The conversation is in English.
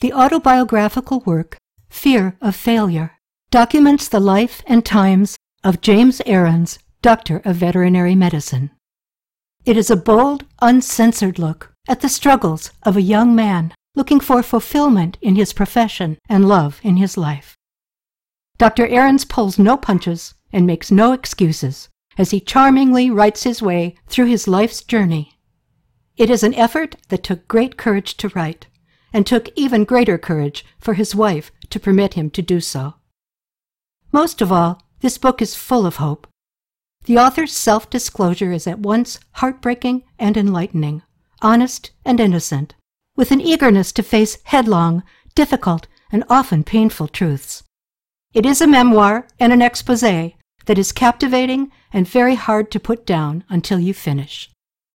The autobiographical work, Fear of Failure, documents the life and times of James Aarons, Doctor of Veterinary Medicine. It is a bold, uncensored look at the struggles of a young man looking for fulfillment in his profession and love in his life. Dr. Aarons pulls no punches and makes no excuses as he charmingly writes his way through his life's journey. It is an effort that took great courage to write, and took even greater courage for his wife to permit him to do so. Most of all, this book is full of hope. The author's self disclosure is at once heartbreaking and enlightening, honest and innocent, with an eagerness to face headlong, difficult, and often painful truths. It is a memoir and an expose that is captivating and very hard to put down until you finish.